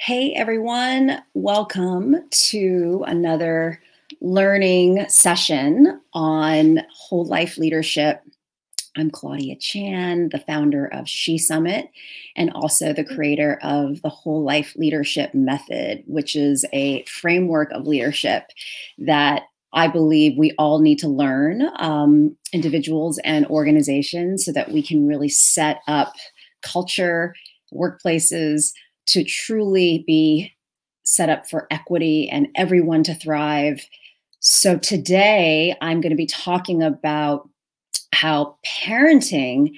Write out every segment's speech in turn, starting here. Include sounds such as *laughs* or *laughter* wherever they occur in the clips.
Hey everyone, welcome to another learning session on whole life leadership. I'm Claudia Chan, the founder of She Summit, and also the creator of the Whole Life Leadership Method, which is a framework of leadership that I believe we all need to learn, um, individuals and organizations, so that we can really set up culture, workplaces, to truly be set up for equity and everyone to thrive. So today I'm going to be talking about how parenting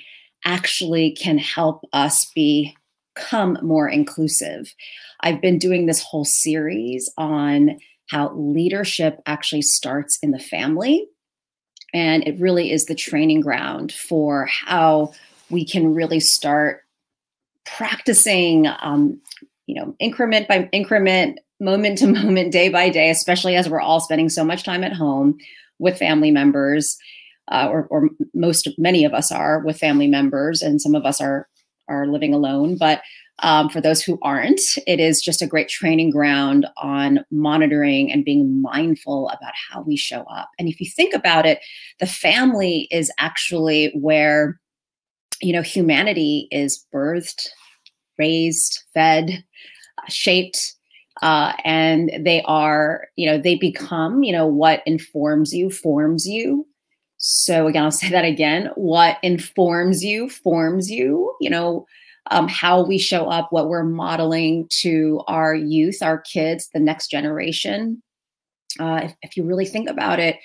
actually can help us become more inclusive. I've been doing this whole series on how leadership actually starts in the family. And it really is the training ground for how we can really start practicing, um, you know, increment by increment, moment to *laughs* moment, day by day, especially as we're all spending so much time at home with family members, uh, or, or most, many of us are with family members, and some of us are are living alone. But um, for those who aren't, it is just a great training ground on monitoring and being mindful about how we show up. And if you think about it, the family is actually where you know, humanity is birthed, raised, fed, uh, shaped, uh, and they are, you know, they become, you know, what informs you, forms you. So again, I'll *laughs* say that again. What informs you, forms you. You know, um, how we show up, what we're modeling to our youth, our kids, the next generation. Uh, if, if you really think about it,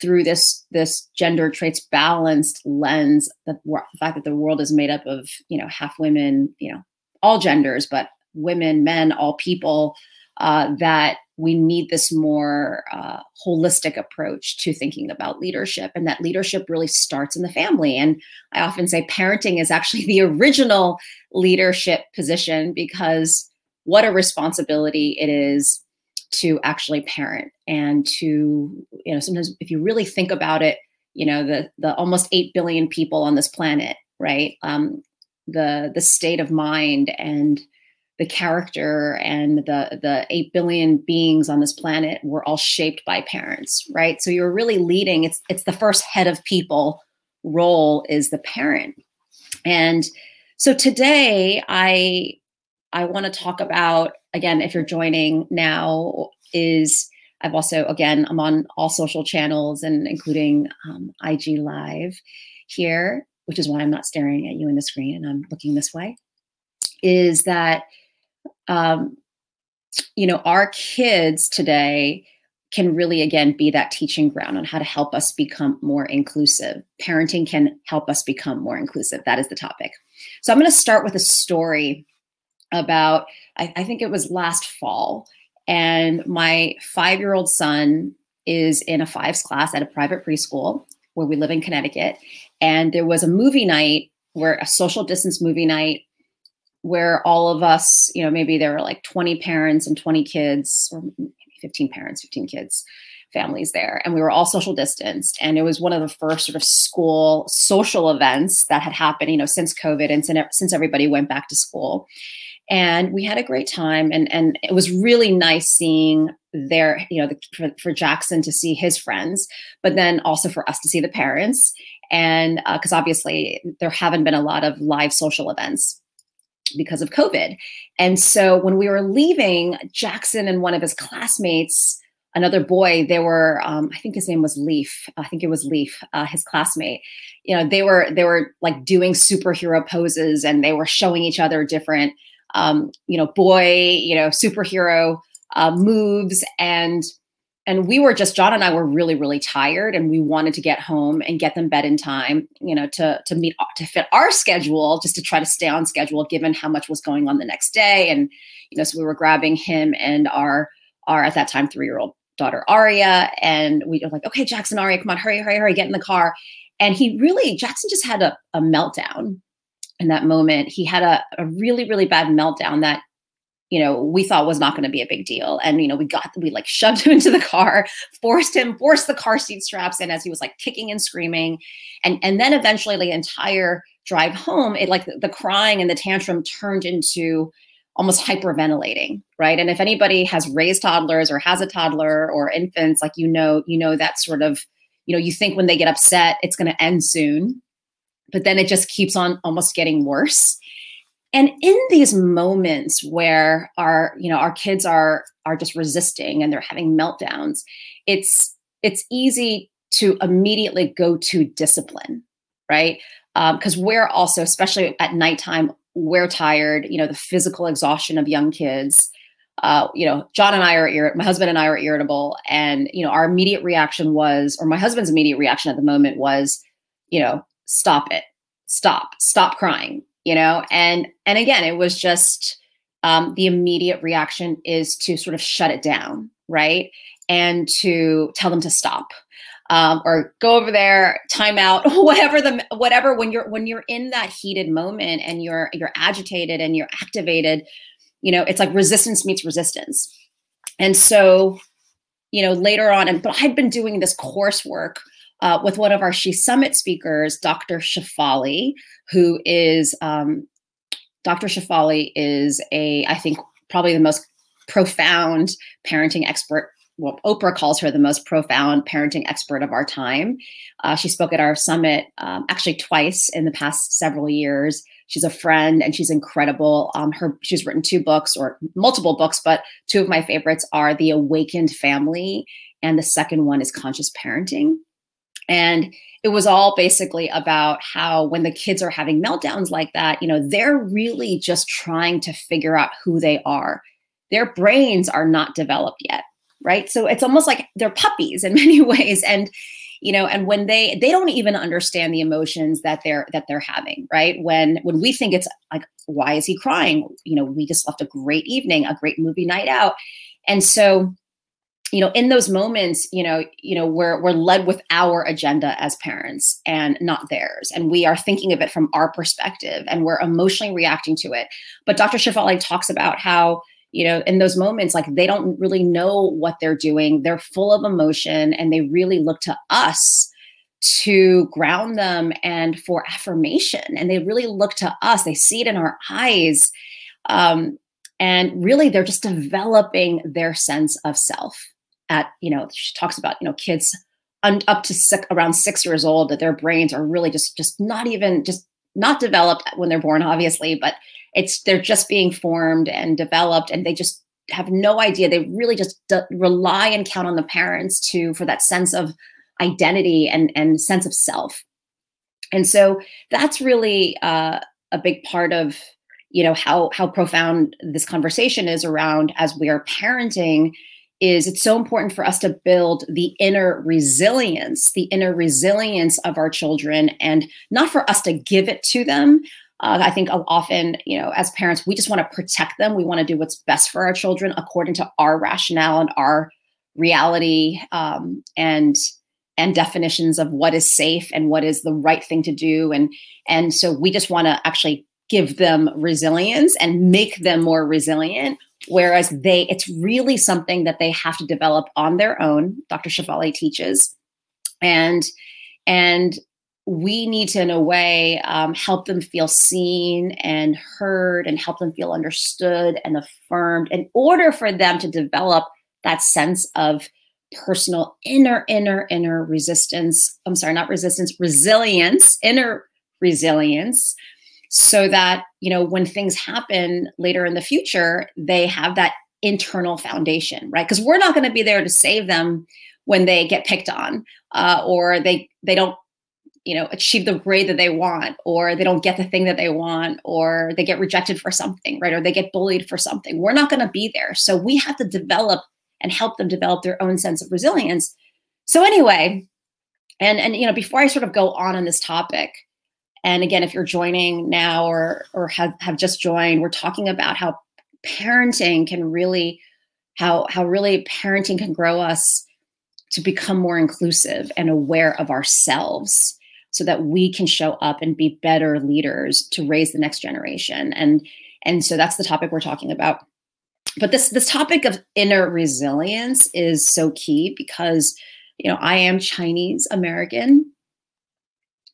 through this this gender traits balanced lens the, the fact that the world is made up of you know half women you know all genders but women men all people uh, that we need this more uh, holistic approach to thinking about leadership and that leadership really starts in the family. And i often say parenting is actually *laughs* the original leadership position because what a responsibility it is to actually parent and to you know sometimes if you really think about it you know the the almost 8 billion people on this planet right? Um the the state of mind and the character and the the 8 billion beings on this planet were all shaped by parents right? So you're really leading it's it's the first head of people role is the parent. And so today i i want to talk about again, if you're joining now, is I've also, again, I'm on all social channels and including um, IG Live here, which is why I'm not staring at you in the screen and I'm looking this way, is that, um, you know, our kids today can really, again, be that teaching ground on how to help us become more inclusive. Parenting can help us become more inclusive. That is the topic. So I'm going to start with a story about, I, I think it was last fall. And my five year old son is in a fives class at a private preschool where we live in Connecticut. And there was a movie night where a social distance movie night where all of us, you know, maybe there were like 20 parents and 20 kids, or 15 parents, 15 kids, families there. And we were all social distanced. And it was one of the first sort of school social events that had happened, you know, since COVID and since everybody went back to school and we had a great time and and it was really nice seeing their you know the, for, for jackson to see his friends but then also for us to see the parents and because uh, obviously there haven't been a lot of live social events because of covid. And so when we were leaving jackson and one of his classmates another boy they were um, i think his name was leaf i think it was leaf uh, his classmate. You know they were they were like doing superhero poses and they were showing each other different um, you know, boy, you know, superhero uh, moves. And and we were just John and I were really really tired and we wanted to get home and get them bed in time, you know, to to meet to fit our schedule just to try to stay on schedule given how much was going on the next day. And you know so we were grabbing him and our our at that time 3-year-old daughter Aria. And we were like okay Jackson Aria come on hurry hurry hurry get in the car. And he really Jackson just had a, a meltdown in that moment, he had a, a really, really bad meltdown that, you know, we thought was not going to be a big deal. And, you know, we got, we like shoved *laughs* him into the car, forced him, forced the car seat straps in as he was like kicking and screaming. And, and then eventually the entire drive home, it like the, the crying and the tantrum turned into almost hyperventilating right and if anybody has raised toddlers or has a toddler or infants like you know you know that sort of you know you think when they get upset it's going to end soon but then it just keeps on almost getting worse and in these moments where our you know our kids are are just resisting and they're having meltdowns it's it's easy to immediately go to discipline right? Because um, we're also especially at nighttime we're tired you know the physical exhaustion of young kids uh, you know john and i are my husband and i are irritable and you know our immediate reaction was or my husband's immediate reaction at the moment was you know stop it. Stop. Stop crying you know and and again it was just um, the immediate reaction is to sort of shut it down right and to tell them to stop um, or go over there, time out, *laughs* whatever the whatever. When you're when you're in that heated moment and you're you're agitated and you're activated, you know, it's like resistance meets resistance. And so, you know, later on, and but I'd been doing this coursework uh, with one of our She Summit speakers, Dr. Shefali, who is um, Dr. Shefali is a I think probably the most profound parenting expert well, Oprah calls her the most profound parenting expert of our time. Uh, she spoke at our summit um, actually twice in the past several years. She's a friend and she's incredible. Um, her she's written two books or multiple books, but two of my favorites are The Awakened Family and the second one is Conscious Parenting. And it was all basically about how when the kids are having meltdowns like that, you know, they're really just trying to figure out who they are. Their brains are not developed yet right? So it's almost like they're puppies in *laughs* many ways. And you know and when they they don't even understand the emotions that they're that they're having right? When when we think it's like why is he crying? You know we just left a great evening a great movie night out. And so you know in those moments you know you know we're we're led with our agenda as parents and not theirs. And we are thinking of it from our perspective and we're emotionally reacting to it. But dr shefali talks about how you know in those moments like they don't really know what they're doing. They're full of emotion and they really look to us to ground them and for affirmation. And they really look to us. They see it in our eyes. Um, and really they're just developing their sense of self at you know she talks about you know kids up to six, around six years old that their brains are really just just not even just not developed when they're born obviously but it's they're just being formed and developed and they just have no idea. They really just rely and count on the parents to for that sense of identity and and sense of self. And so that's really uh, a big part of you know how how profound this conversation is around as we are parenting is it's so important for us to build the inner resilience the inner resilience of our children and not for us to give it to them uh, I think often, you know, as parents, we just want to protect them. We want to do what's best for our children according to our rationale and our reality um, and and definitions of what is safe and what is the right thing to do. And and so we just want to actually give them resilience and make them more resilient. Whereas they, it's really something that they have to develop on their own. Dr. Shefali teaches, and and we need to, in a way, um, help them feel seen and heard and help them feel understood and affirmed in order for them to develop that sense of personal inner, inner, inner resistance. I'm sorry, not resistance, resilience, inner resilience, so that, you know, when things happen later in the future, they have that internal foundation, right? Because we're not going to be there to save them when they get picked on uh, or they they don't you know achieve the grade that they want or they don't get the thing that they want or they get rejected for something right? Or they get bullied for something. We're not going to be there. So we have to develop and help them develop their own sense of resilience. So anyway and and you know before i sort of go on on this topic and again if you're joining now or or have, have just joined we're talking about how parenting can really how how really parenting can grow us to become more inclusive and aware of ourselves so that we can show up and be better leaders to raise the next generation. And and so that's the topic we're talking about. But this this topic of inner resilience is so key because you know i am chinese american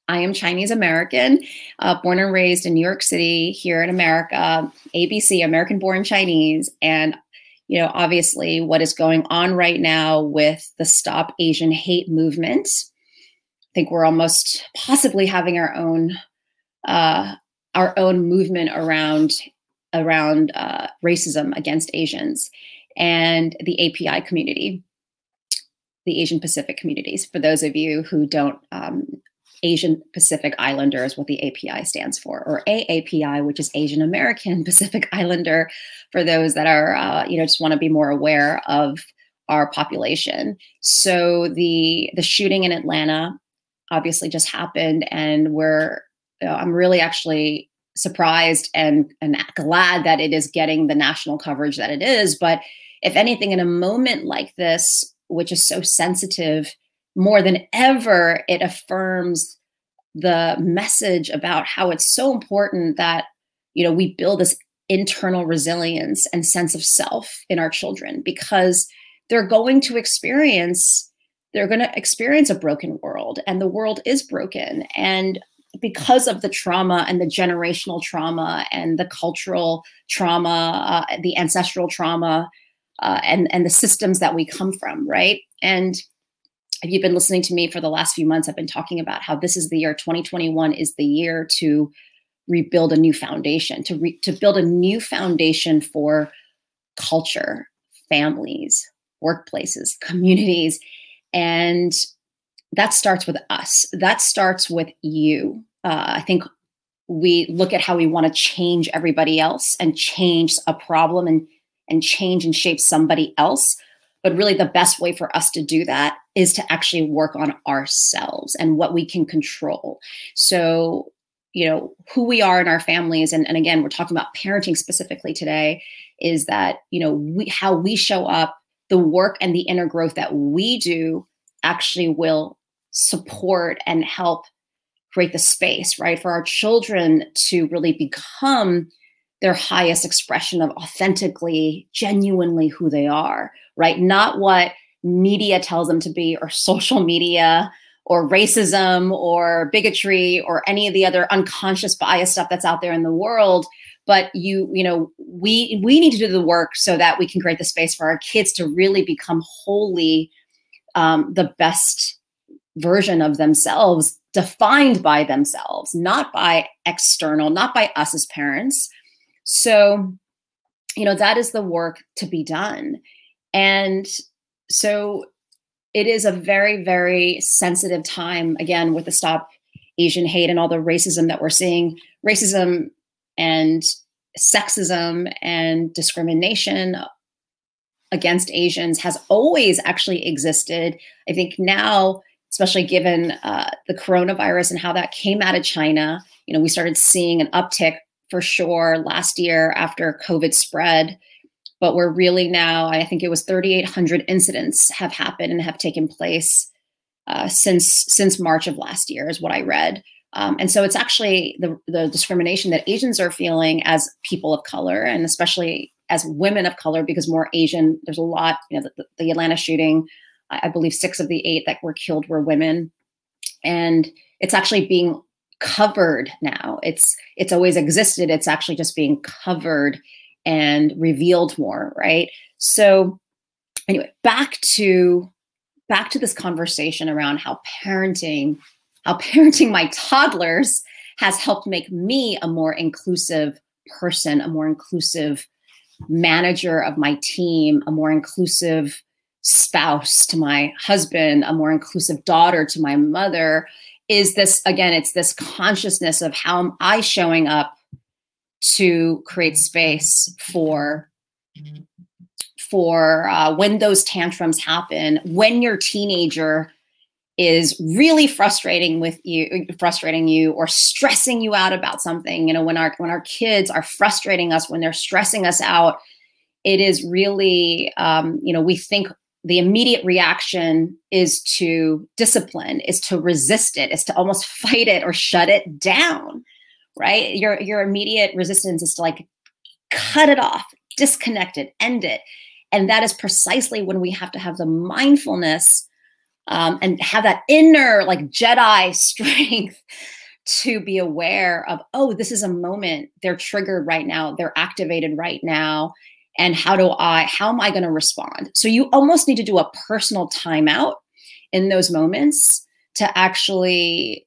I am Chinese American, uh, born and raised in New York City, here in America, ABC, American born Chinese. And, you know, obviously what is going on right now with the Stop Asian Hate movement. I think we're almost possibly having our own uh, our own movement around around uh, racism against Asians and the API community, the Asian Pacific communities. For those of you who don't, um, Asian Pacific Islander is what the API stands for, or AAPI, which is Asian American *laughs* Pacific Islander. For those that are, uh, you know, just want to be more aware of our population. So the the shooting in Atlanta obviously just happened, and we're uh, I'm really actually surprised and and glad that it is getting the national coverage that it is. But if anything, in a moment like this, which is so sensitive, more than ever, it affirms the message about how it's so important that you know we build this internal resilience and sense of self in our children because they're going to experience they're going to experience a broken world and the world is broken and because of the trauma and the generational trauma and the cultural trauma, uh, the ancestral trauma, uh, and and the systems that we come from, right? And if you've been listening to me for the last few months, I've been talking about how this is the year 2021 is the year to rebuild a new foundation, to re- to build a new foundation for culture, families, workplaces, communities, and that starts with us. That starts with you. Uh, I think we look at how we want to change everybody else and change a problem and and change and shape somebody else. But really, the best way for us to do that is to actually work on ourselves and what we can control. So, you know, who we are in our families, and, and again, we're talking about parenting specifically today, is that, you know, we, how we show up, the work and the inner growth that we do actually will support and help create the space, right, for our children to really become their highest expression of authentically, genuinely who they are, right? Not what media tells them to be or social media or racism or bigotry or any of the other unconscious bias stuff that's out there in the world. But you you know we we need to do the work so that we can create the space for our kids to really become wholly um, the best version of themselves defined by themselves not by external not by us as parents. So you know that is the work to be done. And so it is a very very sensitive time again with the stop asian hate and all the racism that we're seeing racism and sexism and discrimination against asians has always actually existed i think now especially given uh, the coronavirus and how that came out of China. You know, we started seeing an uptick for sure last year after COVID spread. But we're really now, I think it was 3,800 incidents have happened and have taken place uh, since since March of last year, is what I read. Um, and so it's actually the, the discrimination that Asians are feeling as people of color, and especially as women of color, because more Asian, there's a lot, you know, the, the Atlanta shooting, I believe six of the eight that were killed were women. And it's actually being covered now. It's it's always existed. It's actually just being covered and revealed more, right? So anyway, back to back to this conversation around how parenting, how parenting my toddlers has helped make me a more inclusive person, a more inclusive manager of my team, a more inclusive spouse to my husband, a more inclusive daughter to my mother, is this again, it's this consciousness of how am I showing up to create space for for uh, when those tantrums happen, when your teenager is really frustrating with you frustrating you or stressing you out about something. You know when our when our kids are frustrating us when they're stressing us out it is really um, you know we think the immediate reaction is to discipline is to resist it is to almost *laughs* fight it or shut it down right your your immediate resistance is to like cut it off disconnect it end it and that is precisely when we have to have the mindfulness um, and have that inner like Jedi *laughs* strength to be aware of, oh, this is a moment. They're triggered right now. They're activated right now. And how do I, how am I going to respond? So you almost need to do a personal timeout in those moments to actually,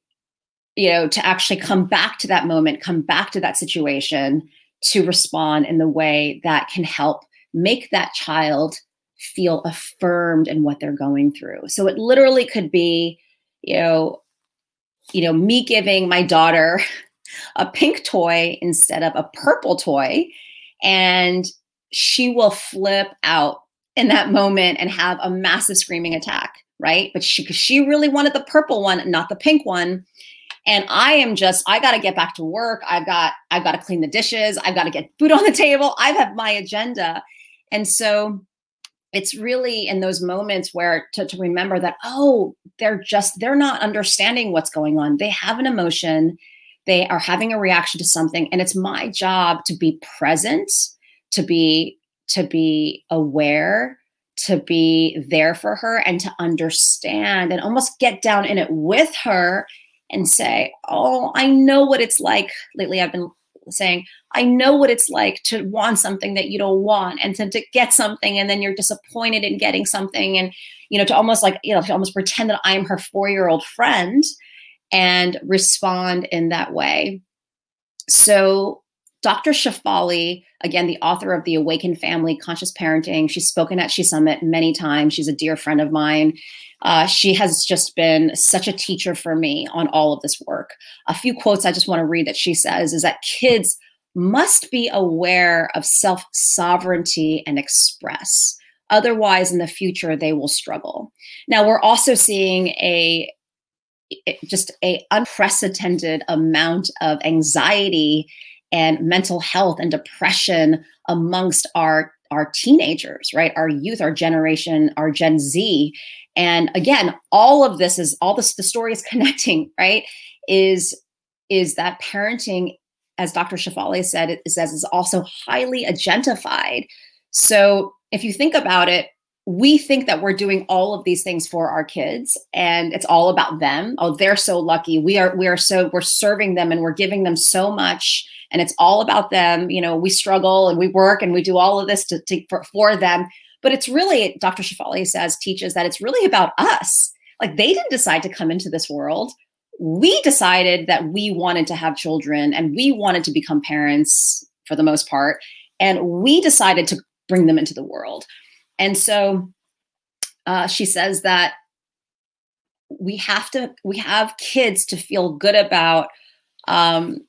you know, to actually come back to that moment, come back to that situation to respond in the way that can help make that child feel affirmed in what they're going through. So it literally could be, you know, you know, me giving my daughter *laughs* a pink toy instead of a purple toy and she will flip out in that moment and have a massive screaming attack, right? But she she really wanted the purple one, not the pink one. And I am just I got to get back to work. I've got I've got to clean the dishes. I've got to get food on the table. I have my agenda. And so it's really in those moments where to, to remember that oh they're just they're not understanding what's going on they have an emotion they are having a reaction to something and it's my job to be present to be to be aware to be there for her and to understand and almost get down in it with her and say oh i know what it's like lately i've been saying, I know what it's like to want something that you don't want and to, to get something and then you're disappointed in getting something and, you know, to almost like, you know, to almost pretend that I'm her four year old friend and respond in that way. So, Dr. Shefali, again, the author of The Awakened Family Conscious Parenting, she's spoken at She Summit many times. She's a dear friend of mine. Uh, she has just been such a teacher for me on all of this work. A few quotes I just want to read that she says is that kids must be aware of self sovereignty and express. Otherwise, in the future, they will struggle. Now, we're also seeing a just a unprecedented amount of anxiety and mental health and depression amongst our our teenagers right? Our youth our generation our gen z. And again all of this is all this the story is *laughs* connecting right? Is is that parenting as dr shefali said it says is also highly agentified. So if you think about it we think that we're doing all of these things for our kids and it's all about them oh they're so lucky we are we are so we're serving them and we're giving them so much and it's all about them you know we struggle and we work and we do all of this to, to for, for them but it's really, Dr. Shefali says, teaches that it's really about us. Like they didn't decide to come into this world. We decided that we wanted to have children and we wanted to become parents for the most part. And we decided to bring them into the world. And so uh, she says that we have to, we have kids to feel good about um,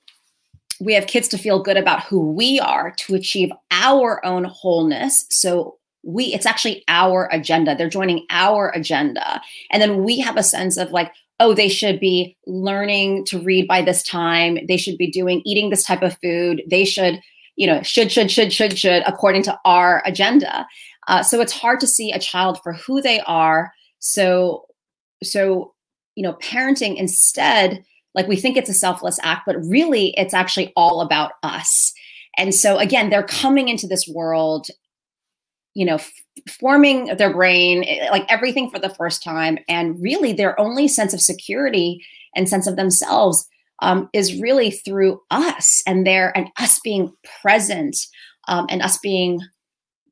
we have kids to feel good about who we are to achieve our own wholeness. So we it's actually our agenda. They're joining our agenda. And then we have a sense of like oh they should be learning to read by this time. They should be doing eating this type of food. They should you know should should should should should according to our agenda uh, so it's hard to see a child for who they are so so you know parenting instead like we think it's a selfless act but really it's actually all about us and so again they're coming into this world you know, f- forming their brain, eh, like everything for the first time. And really, their only sense of security and sense of themselves um, is really through us and their and us being present um, and us being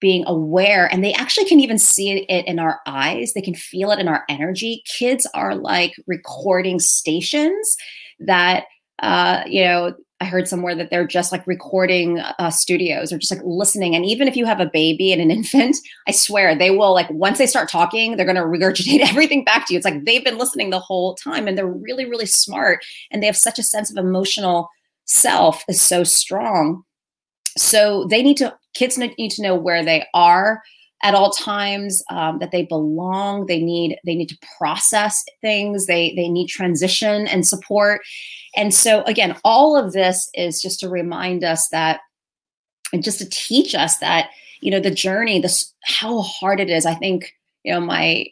being aware and they actually can even see it in our eyes they can feel it in our energy kids are like recording stations that uh, you know I heard somewhere that they're just like recording uh, studios or just like listening. And even if you have a baby and an *laughs* infant, I swear they will like once they start talking, they're going to regurgitate *laughs* everything back to you. It's like they've been listening the whole time and they're really, really smart and they have such a sense of emotional self is so strong. So they need to, kids need to know where they are at all times um, that they belong they need they need to process things they they need transition and support and so, again, all of this is just to remind us that, and just to teach us that, you know, the journey, this how hard it is. I think, you know, my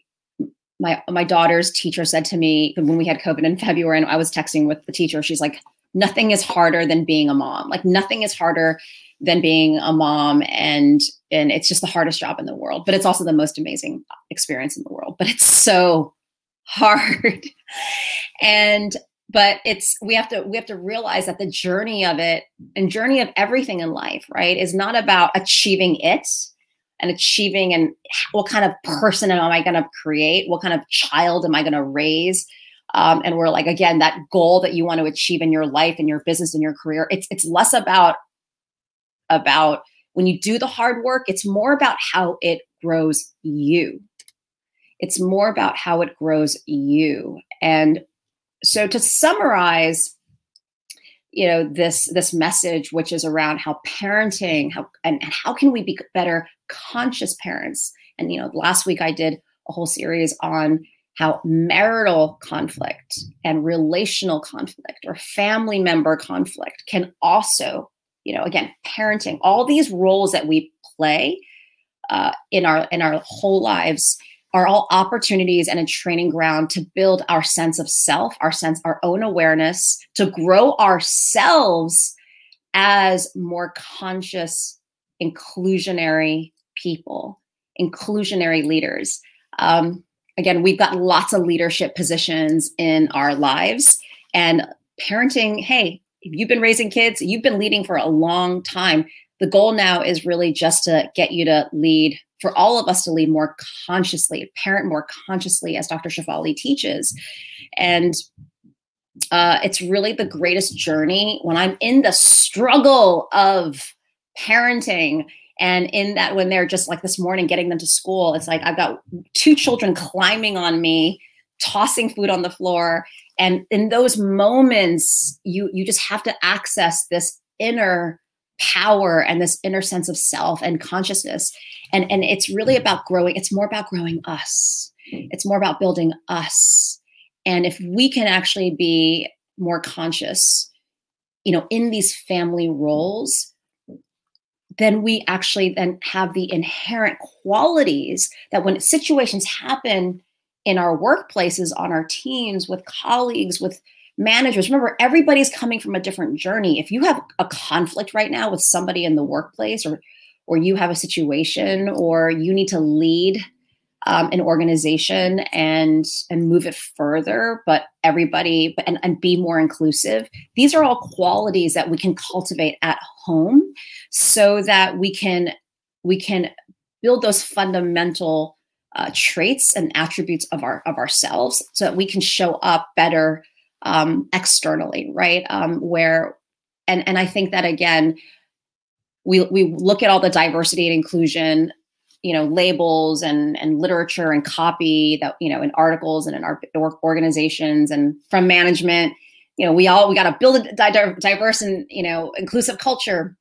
my my daughter's teacher said to me when we had COVID in February, and I was texting with the teacher. She's like, nothing is harder than being a mom. Like nothing is harder than being a mom and and it's just the hardest job in the world but it's also the most amazing experience in the world but it's so hard. *laughs* and but it's we have to we have to realize that the journey of it and journey of everything in life, right, is not about achieving it and achieving and what kind of person am I going to create? What kind of child am I going to raise? Um, and we're like again that goal that you want to achieve in your life and your business and your career. It's it's less about about when you do the hard work. It's more about how it grows you. It's more about how it grows you. And so to summarize you know this this message which is around how parenting how and, and how can we be better conscious parents and you know last week i did a whole series on how marital conflict and relational conflict or family member conflict can also you know again parenting all these roles that we play uh, in our in our whole lives are all opportunities and a training ground to build our sense of self, our sense, our own awareness, to grow ourselves as more conscious, inclusionary people, inclusionary leaders. Um, again, we've got lots of leadership positions in our lives, and parenting. Hey, if you've been raising kids, you've been leading for a long time. The goal now is really just to get you to lead for all of us to lead more consciously, parent more consciously, as Dr. Shefali teaches. And uh, it's really the greatest journey when I'm in the struggle of parenting. And in that, when they're just like this morning getting them to school, it's like I've got two children climbing on me, tossing food on the floor. And in those moments, you you just have to access this inner power and this inner sense of self and consciousness. And and it's really about growing it's more about growing us. It's more about building us. And if we can actually be more conscious you know in these family roles then we actually then have the inherent qualities that when situations happen in our workplaces on our teams with colleagues with managers. Remember everybody's coming from a different journey. If you have a conflict right now with somebody in the workplace or or you have a situation or you need to lead um, an organization and and move it further but everybody but, and, and be more inclusive these are all qualities that we can cultivate at home so that we can we can build those fundamental uh, traits and attributes of our of ourselves so that we can show up better um, externally right? Um, where and and i think that again we we look at all the diversity and inclusion you know labels and and literature and copy that you know in articles and in our organizations and from management. You know we all we got to build a diverse and you know inclusive culture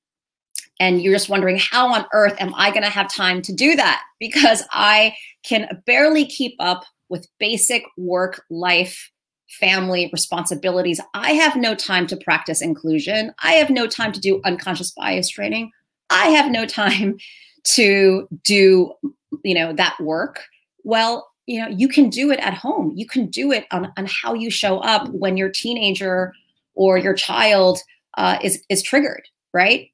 and you're just wondering how on earth am i going to have time to do that because i can barely keep up with basic work life family responsibilities. I have no time to practice inclusion. I have no time to do unconscious bias training. I have no time to do, you know, that work. Well, you know, you can do it at home. You can do it on, on how you show up when your teenager or your child uh, is is triggered, right?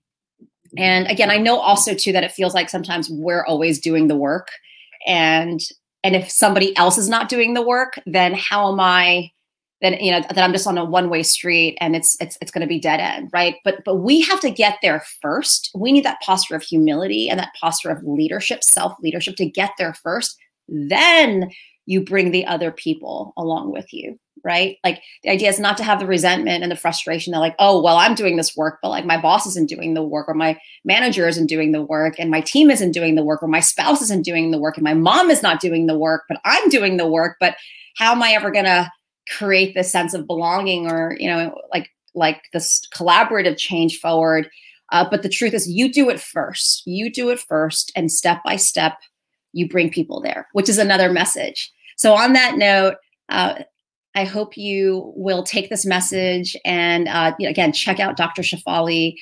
And again, I know also too that it feels like sometimes we're always doing the work, and and if somebody else is not doing the work, then how am I then you know that I'm just on a one way street and it's it's it's going to be dead end, right? But but we have to get there first. We need that posture of humility and that posture of leadership, self leadership to get there first. Then you bring the other people along with you, right? Like the idea is not to have the resentment and the frustration that like, oh, well, I'm doing this work, but like my boss isn't doing the work or my manager isn't doing the work and my team isn't doing the work or my spouse isn't doing the work and my mom is not doing the work, but I'm doing the work, but how am I ever going to create this sense of belonging or you know like like this collaborative change forward? Uh, but the truth is you do it first. You do it first and step by step you bring people there which is another message. So on that note uh, i hope you will take this message and uh, you know, again check out dr shefali's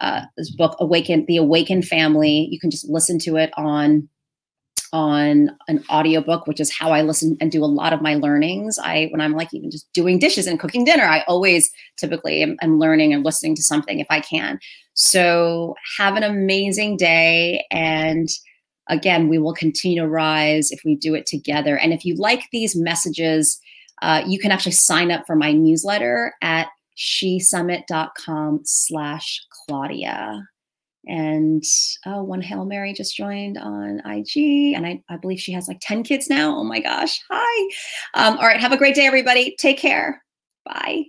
uh, book awaken the Awakened family. You can just listen to it on on an audiobook which is how i listen and do a lot of my learnings. I when i'm like even just doing dishes and cooking dinner i always typically am, am learning and listening to something if i can. So have an amazing day and again, we will continue to rise if we do it together. And if you like these messages, uh, you can actually sign up for my newsletter at shesummit.com slash Claudia. And oh, one Hail Mary just joined on IG, and I, I believe she has like 10 kids now. Oh my gosh. Hi. Um, all right. Have a great day, everybody. Take care. Bye.